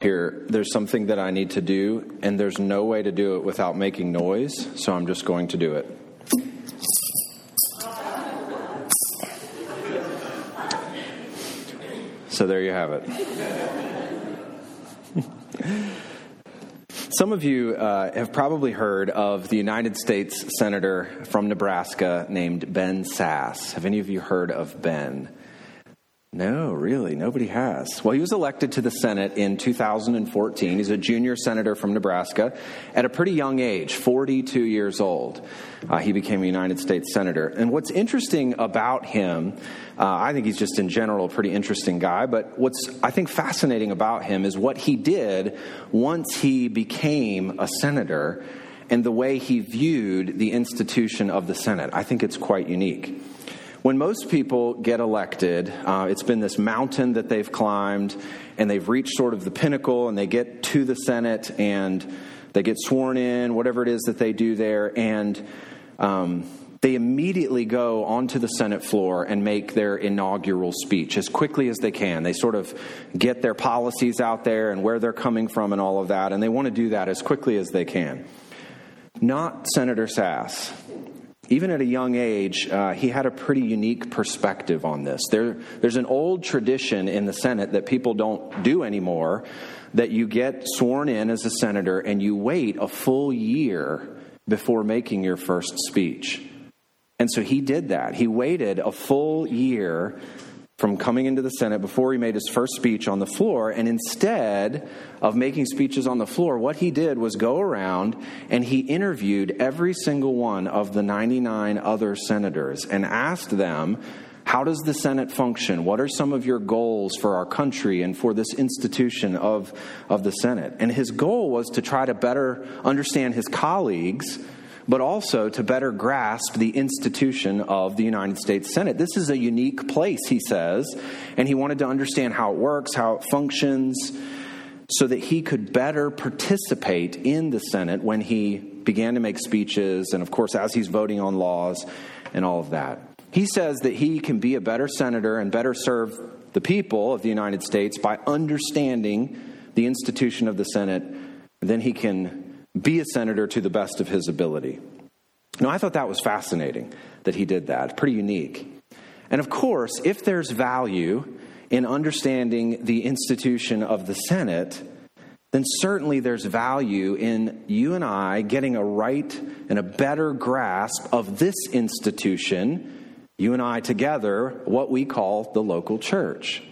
here, there's something that I need to do, and there's no way to do it without making noise, so I'm just going to do it. So there you have it. Some of you uh, have probably heard of the United States Senator from Nebraska named Ben Sasse. Have any of you heard of Ben? No, really, nobody has. Well, he was elected to the Senate in 2014. He's a junior senator from Nebraska at a pretty young age, 42 years old. Uh, he became a United States senator. And what's interesting about him, uh, I think he's just in general a pretty interesting guy, but what's I think fascinating about him is what he did once he became a senator and the way he viewed the institution of the Senate. I think it's quite unique. When most people get elected, uh, it's been this mountain that they've climbed, and they've reached sort of the pinnacle, and they get to the Senate, and they get sworn in, whatever it is that they do there, and um, they immediately go onto the Senate floor and make their inaugural speech as quickly as they can. They sort of get their policies out there and where they're coming from and all of that, and they want to do that as quickly as they can. Not Senator Sasse even at a young age, uh, he had a pretty unique perspective on this. There, there's an old tradition in the Senate that people don't do anymore that you get sworn in as a senator and you wait a full year before making your first speech. And so he did that. He waited a full year from coming into the Senate before he made his first speech on the floor. And instead of making speeches on the floor, what he did was go around and he interviewed every single one of the 99 other senators and asked them, how does the Senate function? What are some of your goals for our country and for this institution of, of the Senate? And his goal was to try to better understand his colleagues but also to better grasp the institution of the United States Senate. This is a unique place, he says, and he wanted to understand how it works, how it functions, so that he could better participate in the Senate when he began to make speeches, and of course, as he's voting on laws and all of that. He says that he can be a better senator and better serve the people of the United States by understanding the institution of the Senate than he can be a senator to the best of his ability. Now, I thought that was fascinating that he did that, pretty unique. And of course, if there's value in understanding the institution of the Senate, then certainly there's value in you and I getting a right and a better grasp of this institution, you and I together, what we call the local church.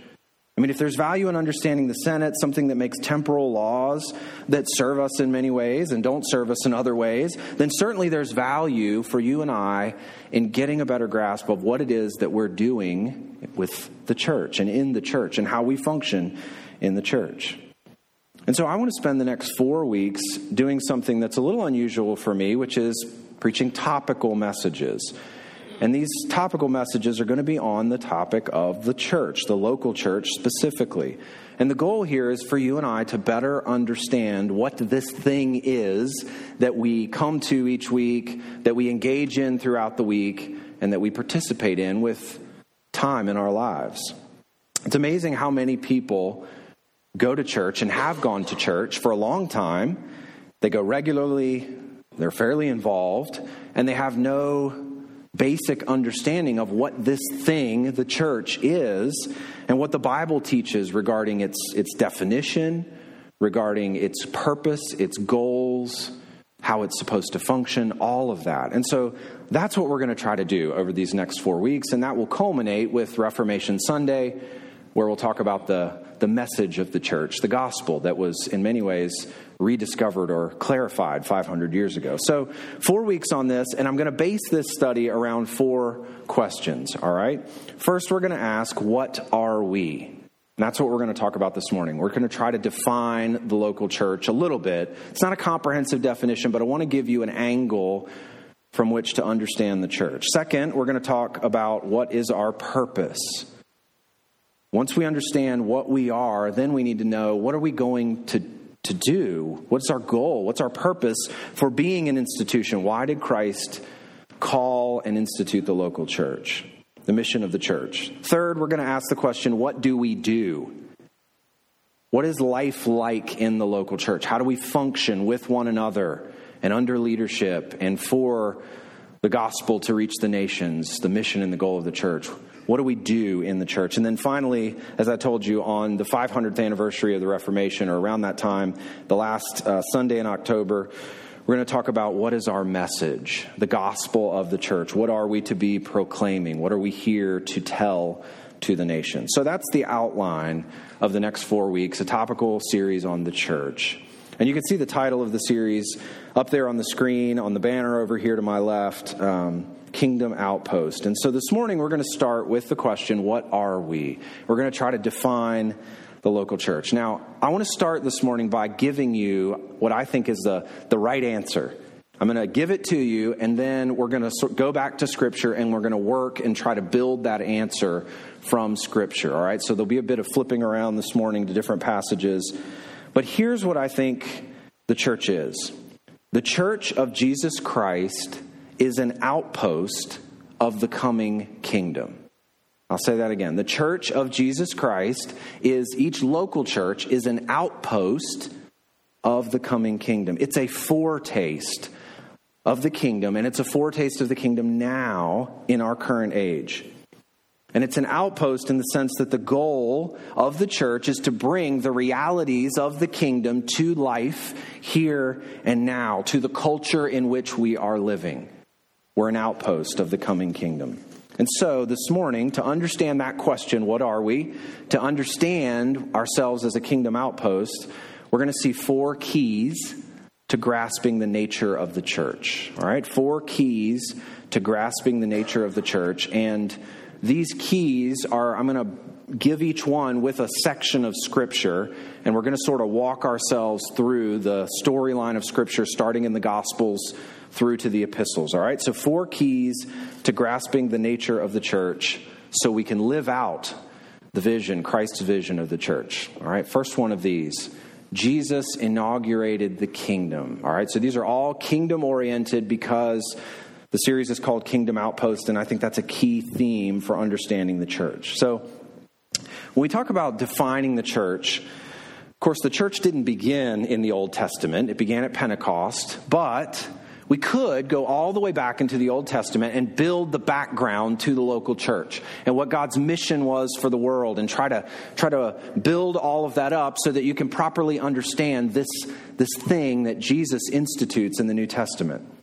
I mean, if there's value in understanding the Senate, something that makes temporal laws that serve us in many ways and don't serve us in other ways, then certainly there's value for you and I in getting a better grasp of what it is that we're doing with the church and in the church and how we function in the church. And so I want to spend the next four weeks doing something that's a little unusual for me, which is preaching topical messages. And these topical messages are going to be on the topic of the church, the local church specifically. And the goal here is for you and I to better understand what this thing is that we come to each week, that we engage in throughout the week, and that we participate in with time in our lives. It's amazing how many people go to church and have gone to church for a long time. They go regularly, they're fairly involved, and they have no basic understanding of what this thing, the church, is and what the Bible teaches regarding its, its definition, regarding its purpose, its goals, how it's supposed to function, all of that. And so that's what we're going to try to do over these next four weeks, and that will culminate with Reformation Sunday, where we'll talk about the, the message of the church, the gospel that was in many ways rediscovered or clarified 500 years ago. So, four weeks on this, and I'm going to base this study around four questions, all right? First, we're going to ask, What are we? And that's what we're going to talk about this morning. We're going to try to define the local church a little bit. It's not a comprehensive definition, but I want to give you an angle from which to understand the church. Second, we're going to talk about what is our purpose. Once we understand what we are, then we need to know what are we going to to do? What's our goal? What's our purpose for being an institution? Why did Christ call and institute the local church? The mission of the church. Third, we're going to ask the question what do we do? What is life like in the local church? How do we function with one another and under leadership and for the gospel to reach the nations, the mission and the goal of the church? What do we do in the church? And then finally, as I told you, on the 500th anniversary of the Reformation, or around that time, the last uh, Sunday in October, we're going to talk about what is our message, the gospel of the church. What are we to be proclaiming? What are we here to tell to the nation? So that's the outline of the next four weeks, a topical series on the church. And you can see the title of the series up there on the screen, on the banner over here to my left um, Kingdom Outpost. And so this morning we're going to start with the question what are we? We're going to try to define the local church. Now, I want to start this morning by giving you what I think is the, the right answer. I'm going to give it to you, and then we're going to go back to Scripture and we're going to work and try to build that answer from Scripture. All right, so there'll be a bit of flipping around this morning to different passages. But here's what I think the church is the church of Jesus Christ is an outpost of the coming kingdom. I'll say that again. The church of Jesus Christ is, each local church is an outpost of the coming kingdom. It's a foretaste of the kingdom, and it's a foretaste of the kingdom now in our current age. And it's an outpost in the sense that the goal of the church is to bring the realities of the kingdom to life here and now, to the culture in which we are living. We're an outpost of the coming kingdom. And so this morning, to understand that question, what are we? To understand ourselves as a kingdom outpost, we're going to see four keys to grasping the nature of the church. All right, four keys to grasping the nature of the church. And these keys are, I'm going to give each one with a section of Scripture, and we're going to sort of walk ourselves through the storyline of Scripture, starting in the Gospels through to the epistles. All right, so four keys to grasping the nature of the church so we can live out the vision, Christ's vision of the church. All right, first one of these Jesus inaugurated the kingdom. All right, so these are all kingdom oriented because the series is called Kingdom Outpost, and I think that's a key theme for understanding the church. So when we talk about defining the church, of course, the church didn't begin in the Old Testament, it began at Pentecost, but we could go all the way back into the Old Testament and build the background to the local church and what God's mission was for the world and try to try to build all of that up so that you can properly understand this, this thing that Jesus institutes in the New Testament.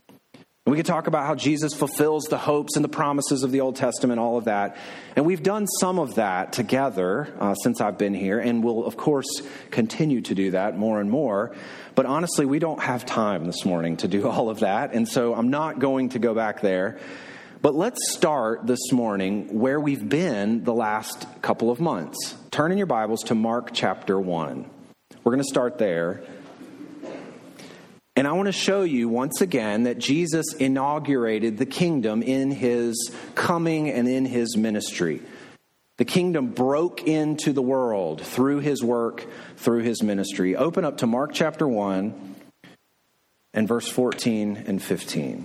And we could talk about how Jesus fulfills the hopes and the promises of the Old Testament, all of that. And we've done some of that together uh, since I've been here, and we'll, of course, continue to do that more and more. But honestly, we don't have time this morning to do all of that. And so I'm not going to go back there. But let's start this morning where we've been the last couple of months. Turn in your Bibles to Mark chapter 1. We're going to start there. And I want to show you once again that Jesus inaugurated the kingdom in his coming and in his ministry. The kingdom broke into the world through his work, through his ministry. Open up to Mark chapter 1 and verse 14 and 15.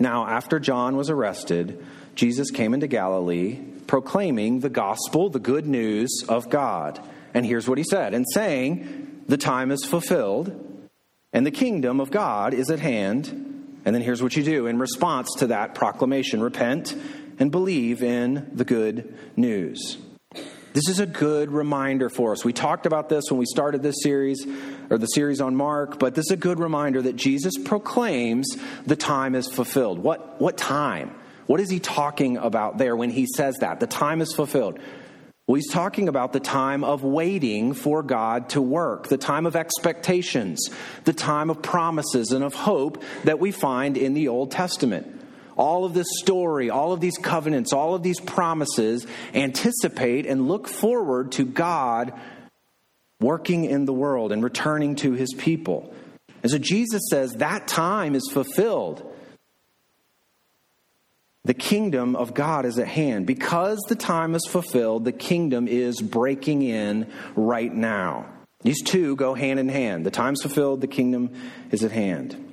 Now, after John was arrested, Jesus came into Galilee proclaiming the gospel, the good news of God. And here's what he said and saying, The time is fulfilled and the kingdom of God is at hand. And then here's what you do in response to that proclamation repent and believe in the good news. This is a good reminder for us. We talked about this when we started this series, or the series on Mark, but this is a good reminder that Jesus proclaims the time is fulfilled. What, what time? What is he talking about there when he says that? The time is fulfilled. Well, he's talking about the time of waiting for God to work, the time of expectations, the time of promises and of hope that we find in the Old Testament all of this story, all of these covenants, all of these promises anticipate and look forward to God working in the world and returning to his people. And so Jesus says that time is fulfilled. The kingdom of God is at hand. Because the time is fulfilled, the kingdom is breaking in right now. These two go hand in hand. The time's fulfilled, the kingdom is at hand.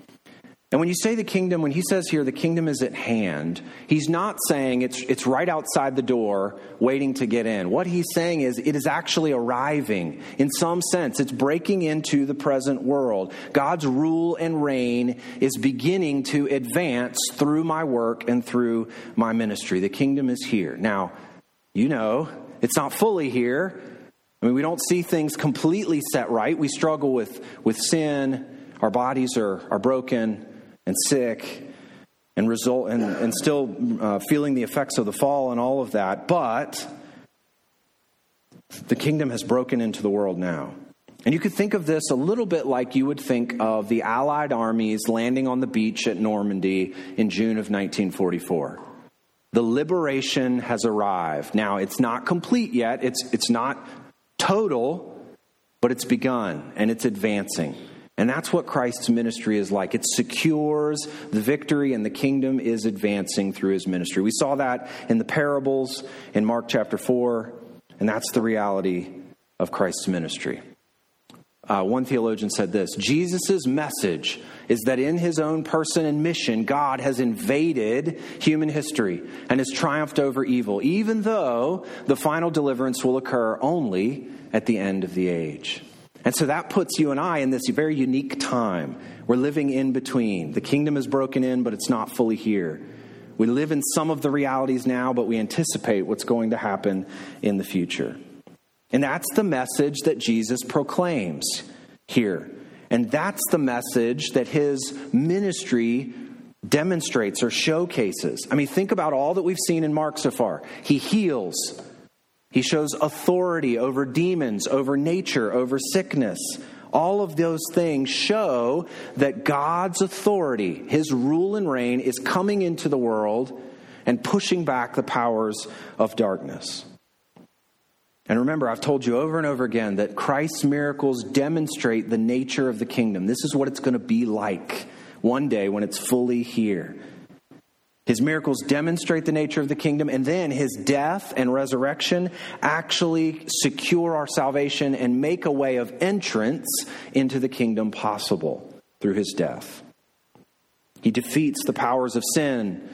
And when you say the kingdom, when he says here the kingdom is at hand, he's not saying it's, it's right outside the door waiting to get in. What he's saying is it is actually arriving in some sense. It's breaking into the present world. God's rule and reign is beginning to advance through my work and through my ministry. The kingdom is here. Now, you know, it's not fully here. I mean, we don't see things completely set right. We struggle with, with sin. Our bodies are, are broken and sick and result and, and still uh, feeling the effects of the fall and all of that but the kingdom has broken into the world now. And you could think of this a little bit like you would think of the allied armies landing on the beach at normandy in june of 1944 the liberation has arrived. Now it's not complete yet. It's, it's not total but it's begun and it's advancing and that's what Christ's ministry is like. It secures the victory, and the kingdom is advancing through his ministry. We saw that in the parables in Mark chapter 4, and that's the reality of Christ's ministry. Uh, one theologian said this Jesus' message is that in his own person and mission, God has invaded human history and has triumphed over evil, even though the final deliverance will occur only at the end of the age. And so that puts you and I in this very unique time. We're living in between. The kingdom is broken in, but it's not fully here. We live in some of the realities now, but we anticipate what's going to happen in the future. And that's the message that Jesus proclaims here. And that's the message that his ministry demonstrates or showcases. I mean, think about all that we've seen in Mark so far. He heals, he shows authority over demons, over nature, over sickness. All of those things show that God's authority, his rule and reign, is coming into the world and pushing back the powers of darkness. And remember, I've told you over and over again that Christ's miracles demonstrate the nature of the kingdom. This is what it's going to be like one day when it's fully here. His miracles demonstrate the nature of the kingdom, and then his death and resurrection actually secure our salvation and make a way of entrance into the kingdom possible through his death. He defeats the powers of sin,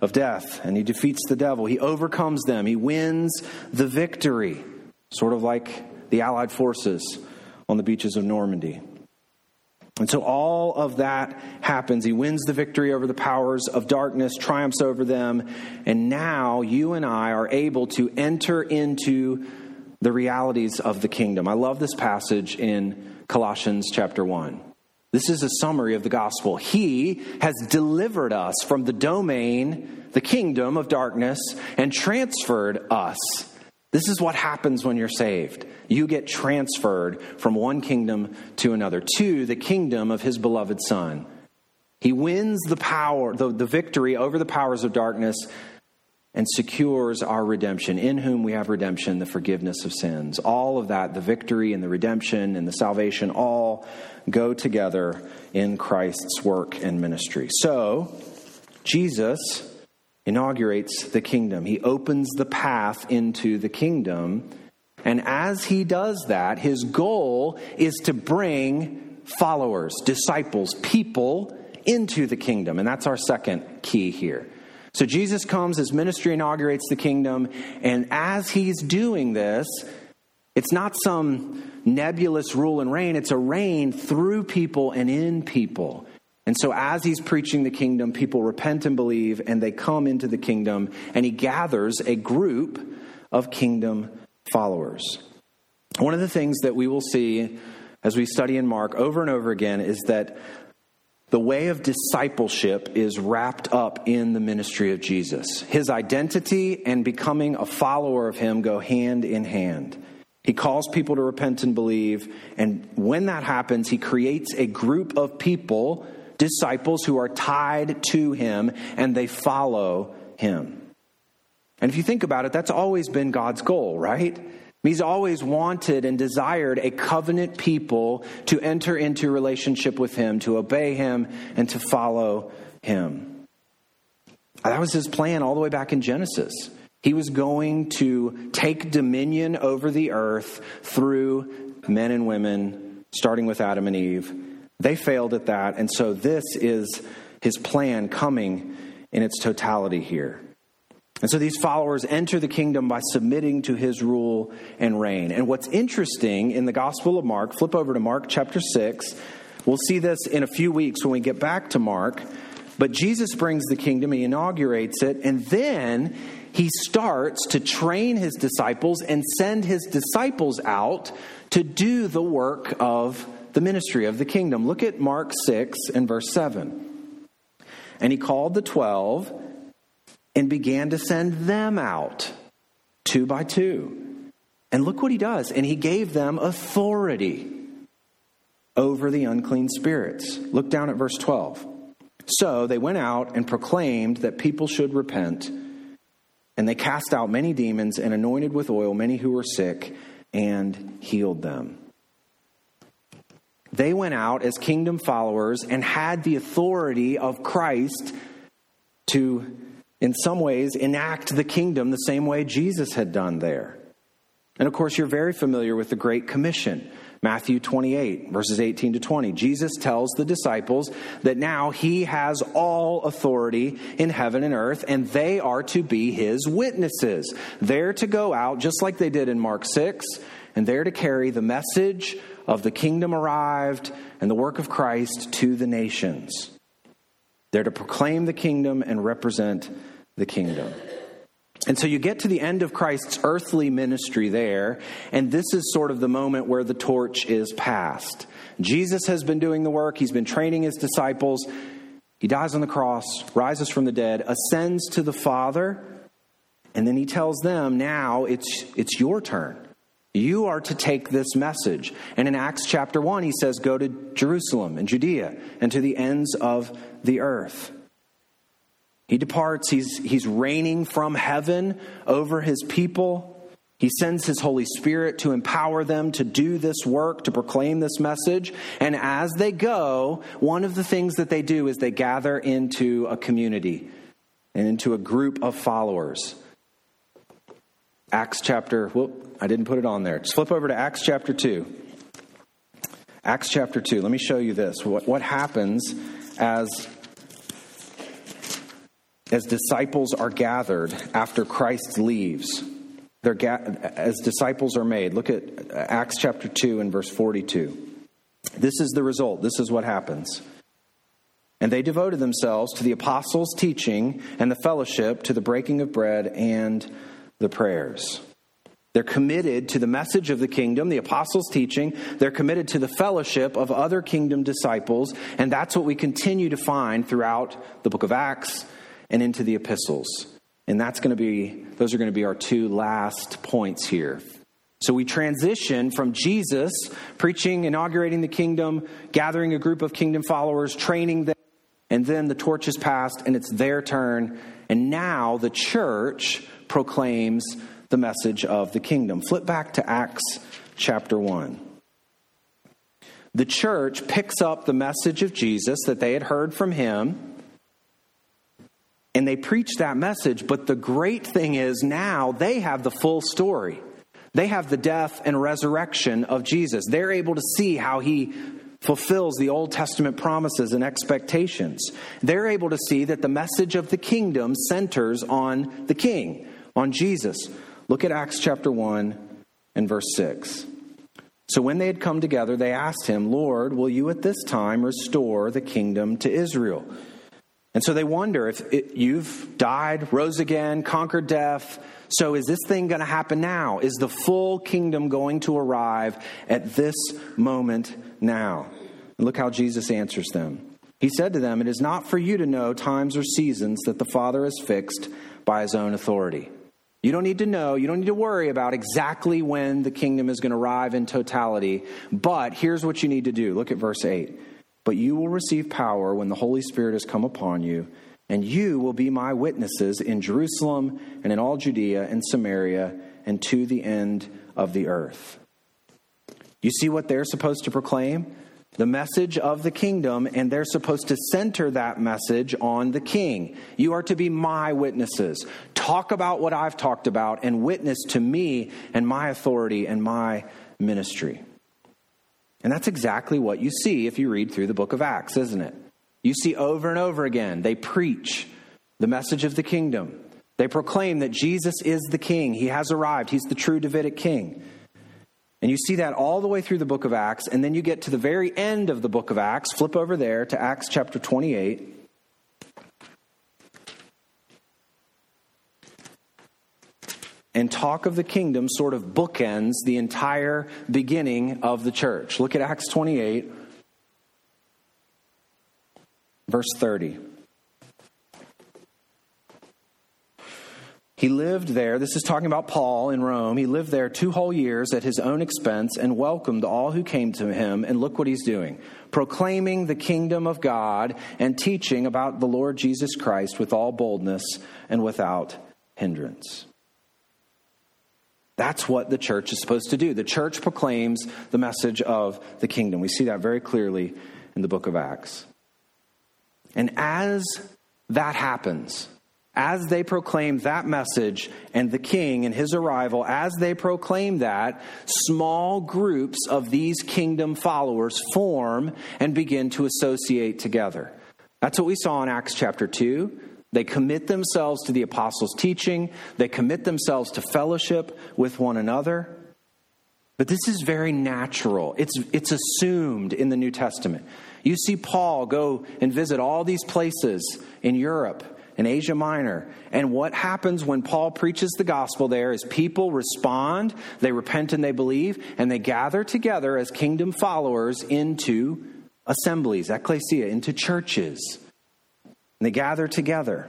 of death, and he defeats the devil. He overcomes them, he wins the victory, sort of like the Allied forces on the beaches of Normandy. And so all of that happens. He wins the victory over the powers of darkness, triumphs over them, and now you and I are able to enter into the realities of the kingdom. I love this passage in Colossians chapter 1. This is a summary of the gospel. He has delivered us from the domain, the kingdom of darkness, and transferred us this is what happens when you're saved. You get transferred from one kingdom to another, to the kingdom of his beloved Son. He wins the power, the, the victory over the powers of darkness and secures our redemption, in whom we have redemption, the forgiveness of sins. All of that, the victory and the redemption and the salvation, all go together in Christ's work and ministry. So, Jesus inaugurates the kingdom. He opens the path into the kingdom. And as he does that, his goal is to bring followers, disciples, people into the kingdom. And that's our second key here. So Jesus comes, his ministry inaugurates the kingdom, and as he's doing this, it's not some nebulous rule and reign, it's a reign through people and in people. And so, as he's preaching the kingdom, people repent and believe, and they come into the kingdom, and he gathers a group of kingdom followers. One of the things that we will see as we study in Mark over and over again is that the way of discipleship is wrapped up in the ministry of Jesus. His identity and becoming a follower of him go hand in hand. He calls people to repent and believe, and when that happens, he creates a group of people disciples who are tied to him and they follow him. And if you think about it, that's always been God's goal, right? He's always wanted and desired a covenant people to enter into relationship with him, to obey him, and to follow him. That was his plan all the way back in Genesis. He was going to take dominion over the earth through men and women, starting with Adam and Eve, they failed at that, and so this is his plan coming in its totality here. And so these followers enter the kingdom by submitting to his rule and reign. And what's interesting in the Gospel of Mark, flip over to Mark chapter 6. We'll see this in a few weeks when we get back to Mark. But Jesus brings the kingdom, he inaugurates it, and then he starts to train his disciples and send his disciples out to do the work of the ministry of the kingdom. Look at Mark 6 and verse 7. And he called the twelve and began to send them out two by two. And look what he does. And he gave them authority over the unclean spirits. Look down at verse 12. So they went out and proclaimed that people should repent. And they cast out many demons and anointed with oil many who were sick and healed them. They went out as kingdom followers and had the authority of Christ to, in some ways, enact the kingdom the same way Jesus had done there. And of course, you're very familiar with the Great Commission. Matthew 28, verses 18 to 20. Jesus tells the disciples that now he has all authority in heaven and earth, and they are to be his witnesses. They're to go out, just like they did in Mark 6, and they're to carry the message of the kingdom arrived and the work of Christ to the nations. They're to proclaim the kingdom and represent the kingdom. And so you get to the end of Christ's earthly ministry there, and this is sort of the moment where the torch is passed. Jesus has been doing the work, he's been training his disciples. He dies on the cross, rises from the dead, ascends to the Father, and then he tells them, Now it's, it's your turn. You are to take this message. And in Acts chapter 1, he says, Go to Jerusalem and Judea and to the ends of the earth. He departs, he's, he's reigning from heaven over his people. He sends his Holy Spirit to empower them to do this work, to proclaim this message. And as they go, one of the things that they do is they gather into a community and into a group of followers. Acts chapter, I didn't put it on there. Flip over to Acts chapter 2. Acts chapter 2. Let me show you this. What, what happens as as disciples are gathered after Christ leaves. They're ga- as disciples are made. Look at Acts chapter 2 and verse 42. This is the result. This is what happens. And they devoted themselves to the apostles' teaching and the fellowship, to the breaking of bread and the prayers. They're committed to the message of the kingdom, the apostles' teaching. They're committed to the fellowship of other kingdom disciples. And that's what we continue to find throughout the book of Acts and into the epistles. And that's going to be, those are going to be our two last points here. So we transition from Jesus preaching, inaugurating the kingdom, gathering a group of kingdom followers, training them, and then the torch is passed and it's their turn. And now the church proclaims the message of the kingdom. Flip back to Acts chapter 1. The church picks up the message of Jesus that they had heard from him and they preach that message. But the great thing is now they have the full story. They have the death and resurrection of Jesus. They're able to see how he fulfills the Old Testament promises and expectations. They're able to see that the message of the kingdom centers on the king, on Jesus. Look at Acts chapter 1 and verse 6. So when they had come together, they asked him, Lord, will you at this time restore the kingdom to Israel? And so they wonder if it, you've died, rose again, conquered death. So is this thing going to happen now? Is the full kingdom going to arrive at this moment now? And look how Jesus answers them. He said to them, It is not for you to know times or seasons that the Father has fixed by his own authority. You don't need to know, you don't need to worry about exactly when the kingdom is going to arrive in totality. But here's what you need to do. Look at verse 8. But you will receive power when the Holy Spirit has come upon you, and you will be my witnesses in Jerusalem and in all Judea and Samaria and to the end of the earth. You see what they're supposed to proclaim? The message of the kingdom, and they're supposed to center that message on the king. You are to be my witnesses. Talk about what I've talked about and witness to me and my authority and my ministry. And that's exactly what you see if you read through the book of Acts, isn't it? You see over and over again, they preach the message of the kingdom. They proclaim that Jesus is the king. He has arrived. He's the true Davidic king. And you see that all the way through the book of Acts. And then you get to the very end of the book of Acts. Flip over there to Acts chapter 28. And talk of the kingdom sort of bookends the entire beginning of the church. Look at Acts 28, verse 30. He lived there, this is talking about Paul in Rome. He lived there two whole years at his own expense and welcomed all who came to him. And look what he's doing proclaiming the kingdom of God and teaching about the Lord Jesus Christ with all boldness and without hindrance. That's what the church is supposed to do. The church proclaims the message of the kingdom. We see that very clearly in the book of Acts. And as that happens, as they proclaim that message and the king and his arrival, as they proclaim that, small groups of these kingdom followers form and begin to associate together. That's what we saw in Acts chapter 2. They commit themselves to the apostles' teaching, they commit themselves to fellowship with one another. But this is very natural. It's, it's assumed in the New Testament. You see Paul go and visit all these places in Europe in Asia Minor. And what happens when Paul preaches the gospel there is people respond, they repent and they believe, and they gather together as kingdom followers into assemblies, ecclesia, into churches. And they gather together.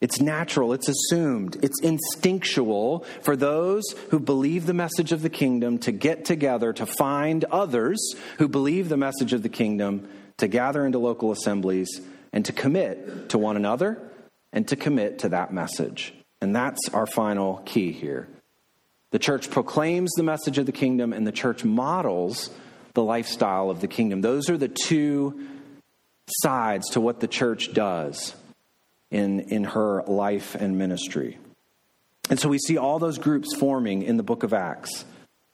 It's natural, it's assumed, it's instinctual for those who believe the message of the kingdom to get together to find others who believe the message of the kingdom to gather into local assemblies and to commit to one another and to commit to that message. And that's our final key here. The church proclaims the message of the kingdom, and the church models the lifestyle of the kingdom. Those are the two sides to what the church does in, in her life and ministry. And so we see all those groups forming in the book of Acts.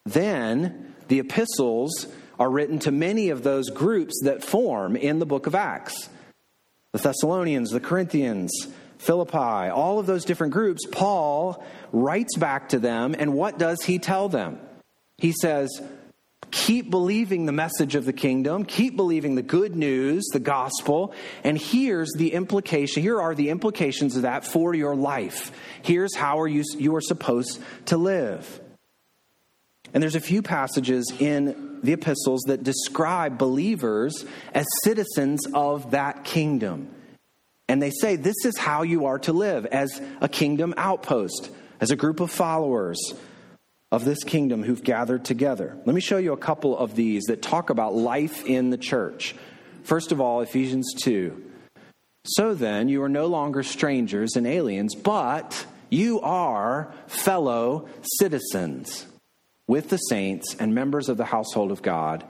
Then the epistles are written to many of those groups that form in the book of Acts the Thessalonians, the Corinthians, Philippi, all of those different groups, Paul writes back to them, and what does he tell them? He says, Keep believing the message of the kingdom, keep believing the good news, the gospel, and here's the implication. Here are the implications of that for your life. Here's how are you, you are supposed to live. And there's a few passages in the epistles that describe believers as citizens of that kingdom. And they say this is how you are to live as a kingdom outpost, as a group of followers of this kingdom who've gathered together. Let me show you a couple of these that talk about life in the church. First of all, Ephesians 2. So then, you are no longer strangers and aliens, but you are fellow citizens with the saints and members of the household of God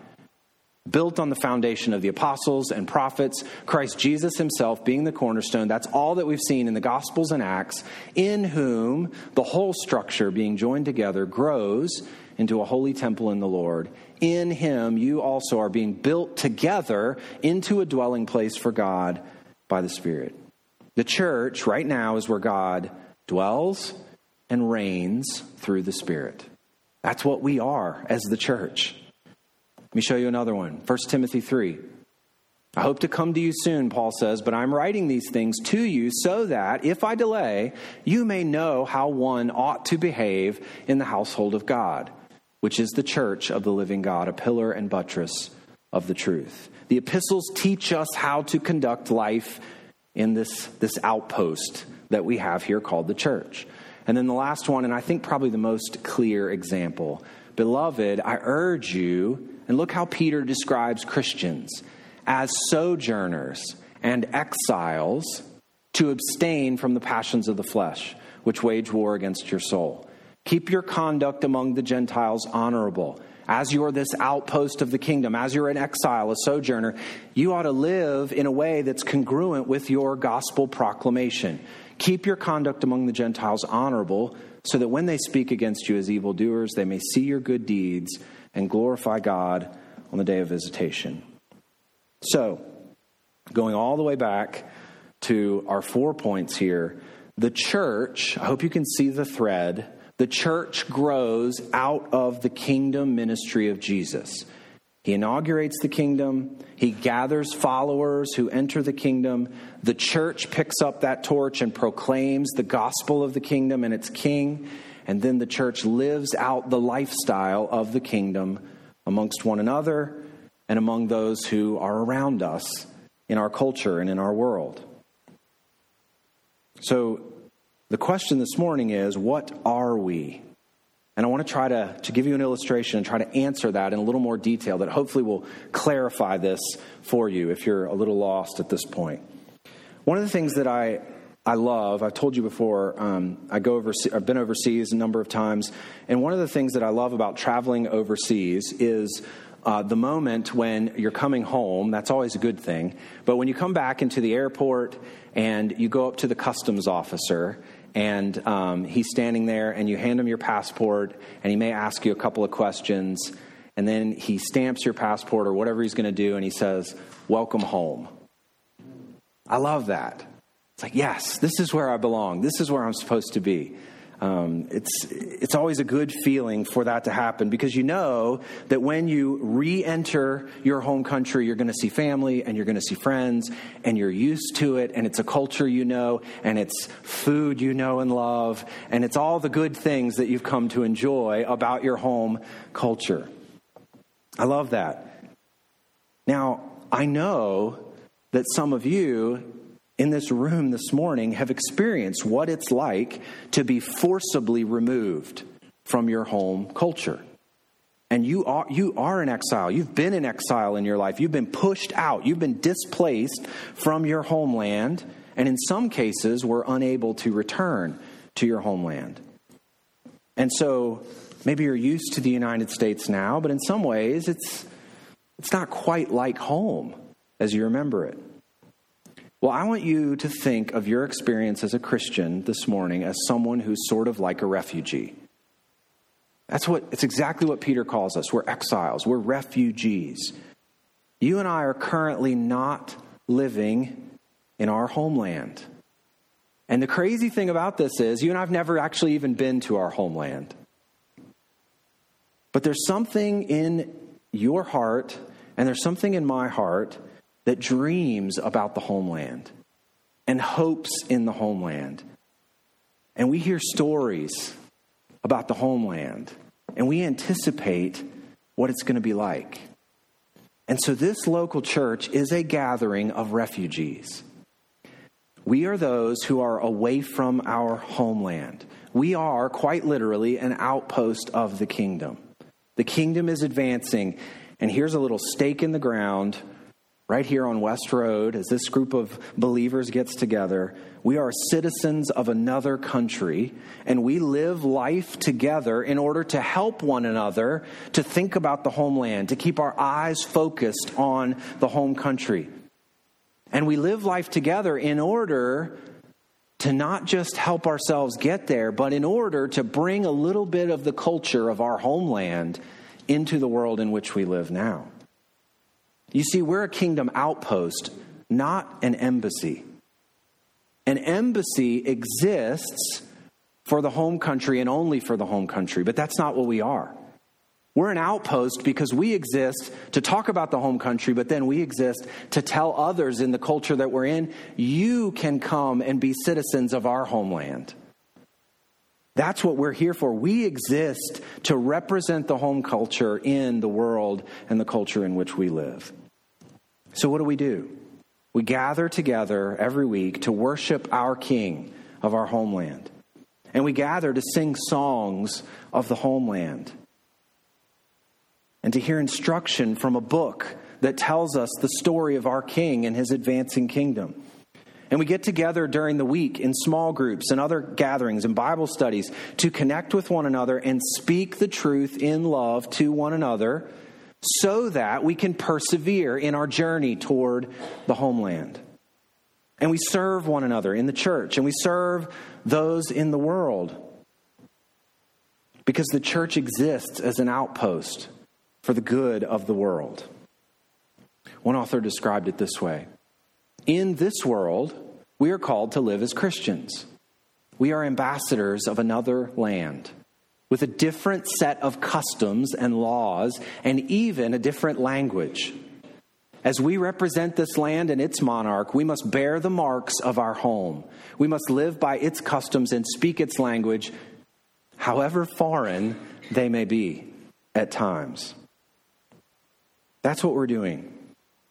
built on the foundation of the apostles and prophets, Christ Jesus himself being the cornerstone. That's all that we've seen in the Gospels and Acts, in whom the whole structure being joined together grows into a holy temple in the Lord. In him, you also are being built together into a dwelling place for God by the Spirit. The church right now is where God dwells and reigns through the Spirit. That's what we are as the church. Let me show you another one 1 Timothy 3. I hope to come to you soon, Paul says, but I'm writing these things to you so that, if I delay, you may know how one ought to behave in the household of God, which is the church of the living God, a pillar and buttress of the truth. The epistles teach us how to conduct life in this, this outpost that we have here called the church. And then the last one, and I think probably the most clear example Beloved, I urge you and look how Peter describes Christians as sojourners and exiles to abstain from the passions of the flesh, which wage war against your soul. Keep your conduct among the Gentiles honorable. As you're this outpost of the kingdom, as you're an exile, a sojourner, you ought to live in a way that's congruent with your gospel proclamation. Keep your conduct among the Gentiles honorable, so that when they speak against you as evildoers, they may see your good deeds and glorify God on the day of visitation. So, going all the way back to our four points here. The church, I hope you can see the thread, the church grows out of the kingdom ministry of Jesus. He inaugurates the kingdom. He gathers followers who enter the kingdom. The church picks up that torch and proclaims the gospel of the kingdom and its king. And then the church lives out the lifestyle of the kingdom amongst one another and among those who are around us in our culture and in our world. So, the question this morning is what are we? And I want to try to, to give you an illustration and try to answer that in a little more detail that hopefully will clarify this for you if you're a little lost at this point. One of the things that I, I love, I've told you before, um, I go overseas, I've been overseas a number of times, and one of the things that I love about traveling overseas is uh, the moment when you're coming home, that's always a good thing. But when you come back into the airport and you go up to the customs officer and um, he's standing there and you hand him your passport and he may ask you a couple of questions and then he stamps your passport or whatever he's going to do and he says welcome home i love that it's like yes this is where i belong this is where i'm supposed to be um, it's, it's always a good feeling for that to happen because you know that when you re enter your home country, you're going to see family and you're going to see friends and you're used to it and it's a culture you know and it's food you know and love and it's all the good things that you've come to enjoy about your home culture. I love that. Now, I know that some of you in this room this morning have experienced what it's like to be forcibly removed from your home culture. And you are, you are in exile. You've been in exile in your life. You've been pushed out. You've been displaced from your homeland. And in some cases, were unable to return to your homeland. And so maybe you're used to the United States now, but in some ways, it's, it's not quite like home as you remember it. Well, I want you to think of your experience as a Christian this morning as someone who's sort of like a refugee. That's what it's exactly what Peter calls us. We're exiles, we're refugees. You and I are currently not living in our homeland. And the crazy thing about this is, you and I have never actually even been to our homeland. But there's something in your heart, and there's something in my heart that dreams about the homeland and hopes in the homeland. And we hear stories about the homeland and we anticipate what it's going to be like. And so this local church is a gathering of refugees. We are those who are away from our homeland. We are, quite literally, an outpost of the kingdom. The kingdom is advancing, and here's a little stake in the ground right here on West Road, as this group of believers gets together, we are citizens of another country, and we live life together in order to help one another to think about the homeland, to keep our eyes focused on the home country. And we live life together in order to not just help ourselves get there, but in order to bring a little bit of the culture of our homeland into the world in which we live now. You see, we're a kingdom outpost, not an embassy. An embassy exists for the home country and only for the home country, but that's not what we are. We're an outpost because we exist to talk about the home country, but then we exist to tell others in the culture that we're in, you can come and be citizens of our homeland. That's what we're here for. We exist to represent the home culture in the world and the culture in which we live. So, what do we do? We gather together every week to worship our King of our homeland. And we gather to sing songs of the homeland and to hear instruction from a book that tells us the story of our King and his advancing kingdom. And we get together during the week in small groups and other gatherings and Bible studies to connect with one another and speak the truth in love to one another so that we can persevere in our journey toward the homeland. And we serve one another in the church, and we serve those in the world. Because the church exists as an outpost for the good of the world. One author described it this way in this world, we are called to live as Christians. We are ambassadors of another land with a different set of customs and laws and even a different language. As we represent this land and its monarch, we must bear the marks of our home. We must live by its customs and speak its language, however foreign they may be at times. That's what we're doing.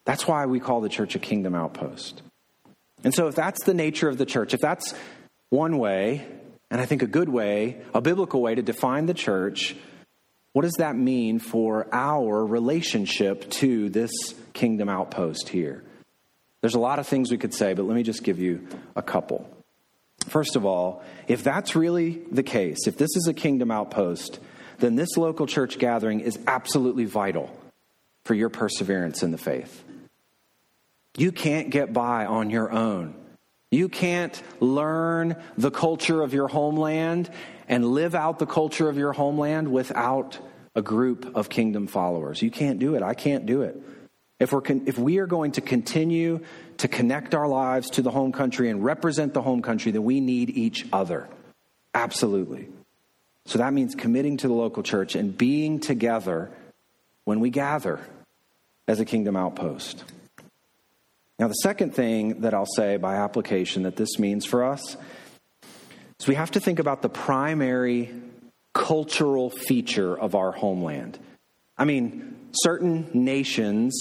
That's why we call the church a kingdom outpost. And so, if that's the nature of the church, if that's one way, and I think a good way, a biblical way to define the church, what does that mean for our relationship to this kingdom outpost here? There's a lot of things we could say, but let me just give you a couple. First of all, if that's really the case, if this is a kingdom outpost, then this local church gathering is absolutely vital for your perseverance in the faith. You can't get by on your own. You can't learn the culture of your homeland and live out the culture of your homeland without a group of kingdom followers. You can't do it. I can't do it. If, we're con- if we are going to continue to connect our lives to the home country and represent the home country, then we need each other. Absolutely. So that means committing to the local church and being together when we gather as a kingdom outpost. Now, the second thing that I'll say by application that this means for us is we have to think about the primary cultural feature of our homeland. I mean, certain nations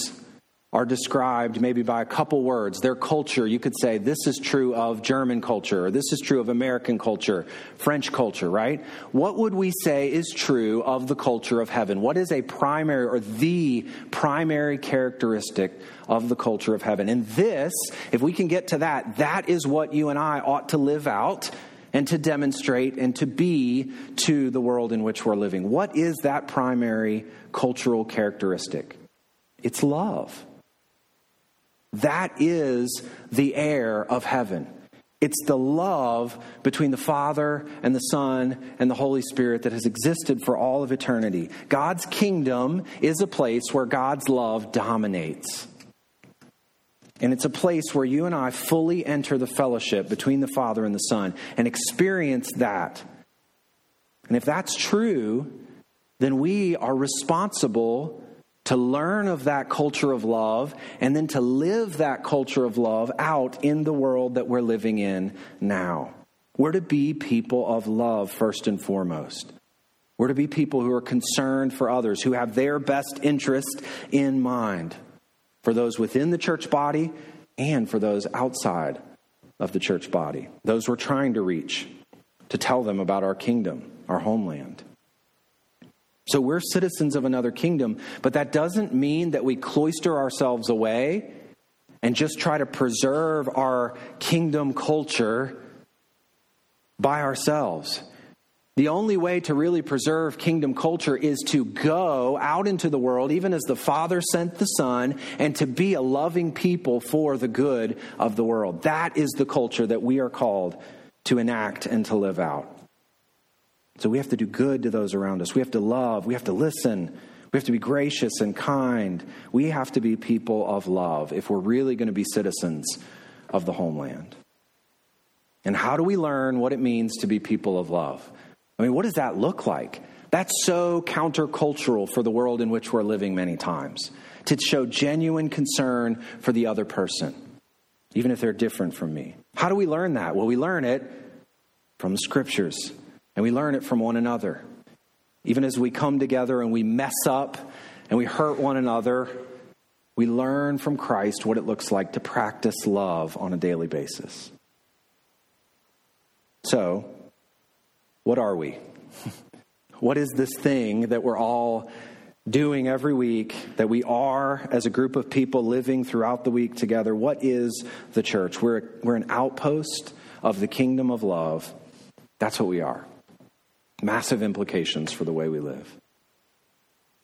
are described maybe by a couple words. Their culture, you could say, this is true of German culture, or this is true of American culture, French culture, right? What would we say is true of the culture of heaven? What is a primary or the primary characteristic of the culture of heaven? And this, if we can get to that, that is what you and I ought to live out and to demonstrate and to be to the world in which we're living. What is that primary cultural characteristic? It's love. That is the air of heaven. It's the love between the Father and the Son and the Holy Spirit that has existed for all of eternity. God's kingdom is a place where God's love dominates. And it's a place where you and I fully enter the fellowship between the Father and the Son and experience that. And if that's true, then we are responsible to learn of that culture of love and then to live that culture of love out in the world that we're living in now. We're to be people of love first and foremost. We're to be people who are concerned for others, who have their best interest in mind for those within the church body and for those outside of the church body, those we're trying to reach, to tell them about our kingdom, our homeland. So we're citizens of another kingdom, but that doesn't mean that we cloister ourselves away and just try to preserve our kingdom culture by ourselves. The only way to really preserve kingdom culture is to go out into the world, even as the Father sent the Son, and to be a loving people for the good of the world. That is the culture that we are called to enact and to live out. So we have to do good to those around us. We have to love. We have to listen. We have to be gracious and kind. We have to be people of love if we're really going to be citizens of the homeland. And how do we learn what it means to be people of love? I mean, what does that look like? That's so countercultural for the world in which we're living many times. To show genuine concern for the other person, even if they're different from me. How do we learn that? Well, we learn it from the scriptures. And we learn it from one another. Even as we come together and we mess up and we hurt one another, we learn from Christ what it looks like to practice love on a daily basis. So, what are we? what is this thing that we're all doing every week, that we are as a group of people living throughout the week together? What is the church? We're, we're an outpost of the kingdom of love. That's what we are massive implications for the way we live.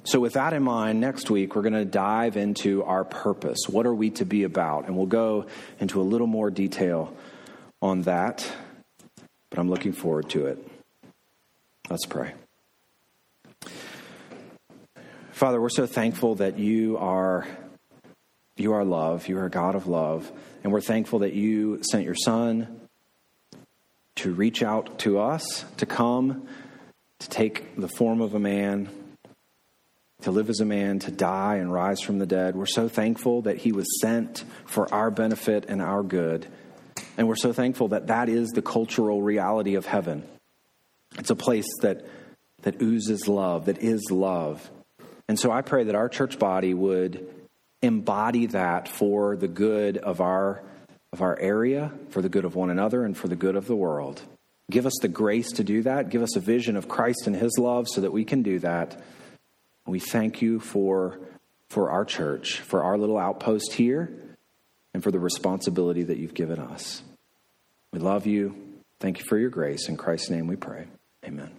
So, with that in mind, next week we're going to dive into our purpose. What are we to be about? And we'll go into a little more detail on that, but I'm looking forward to it. Let's pray. Father, we're so thankful that you are You are love. You are a God of love. And we're thankful that you sent your Son to reach out to us, to come, to take the form of a man, to live as a man, to die and rise from the dead. We're so thankful that he was sent for our benefit and our good. And we're so thankful that that is the cultural reality of heaven. It's a place that, that oozes love, that is love. And so I pray that our church body would embody that for the good of our, of our area, for the good of one another, and for the good of the world. Give us the grace to do that. Give us a vision of Christ and his love so that we can do that. We thank you for, for our church, for our little outpost here, and for the responsibility that you've given us. We love you. Thank you for your grace. In Christ's name we pray. Amen.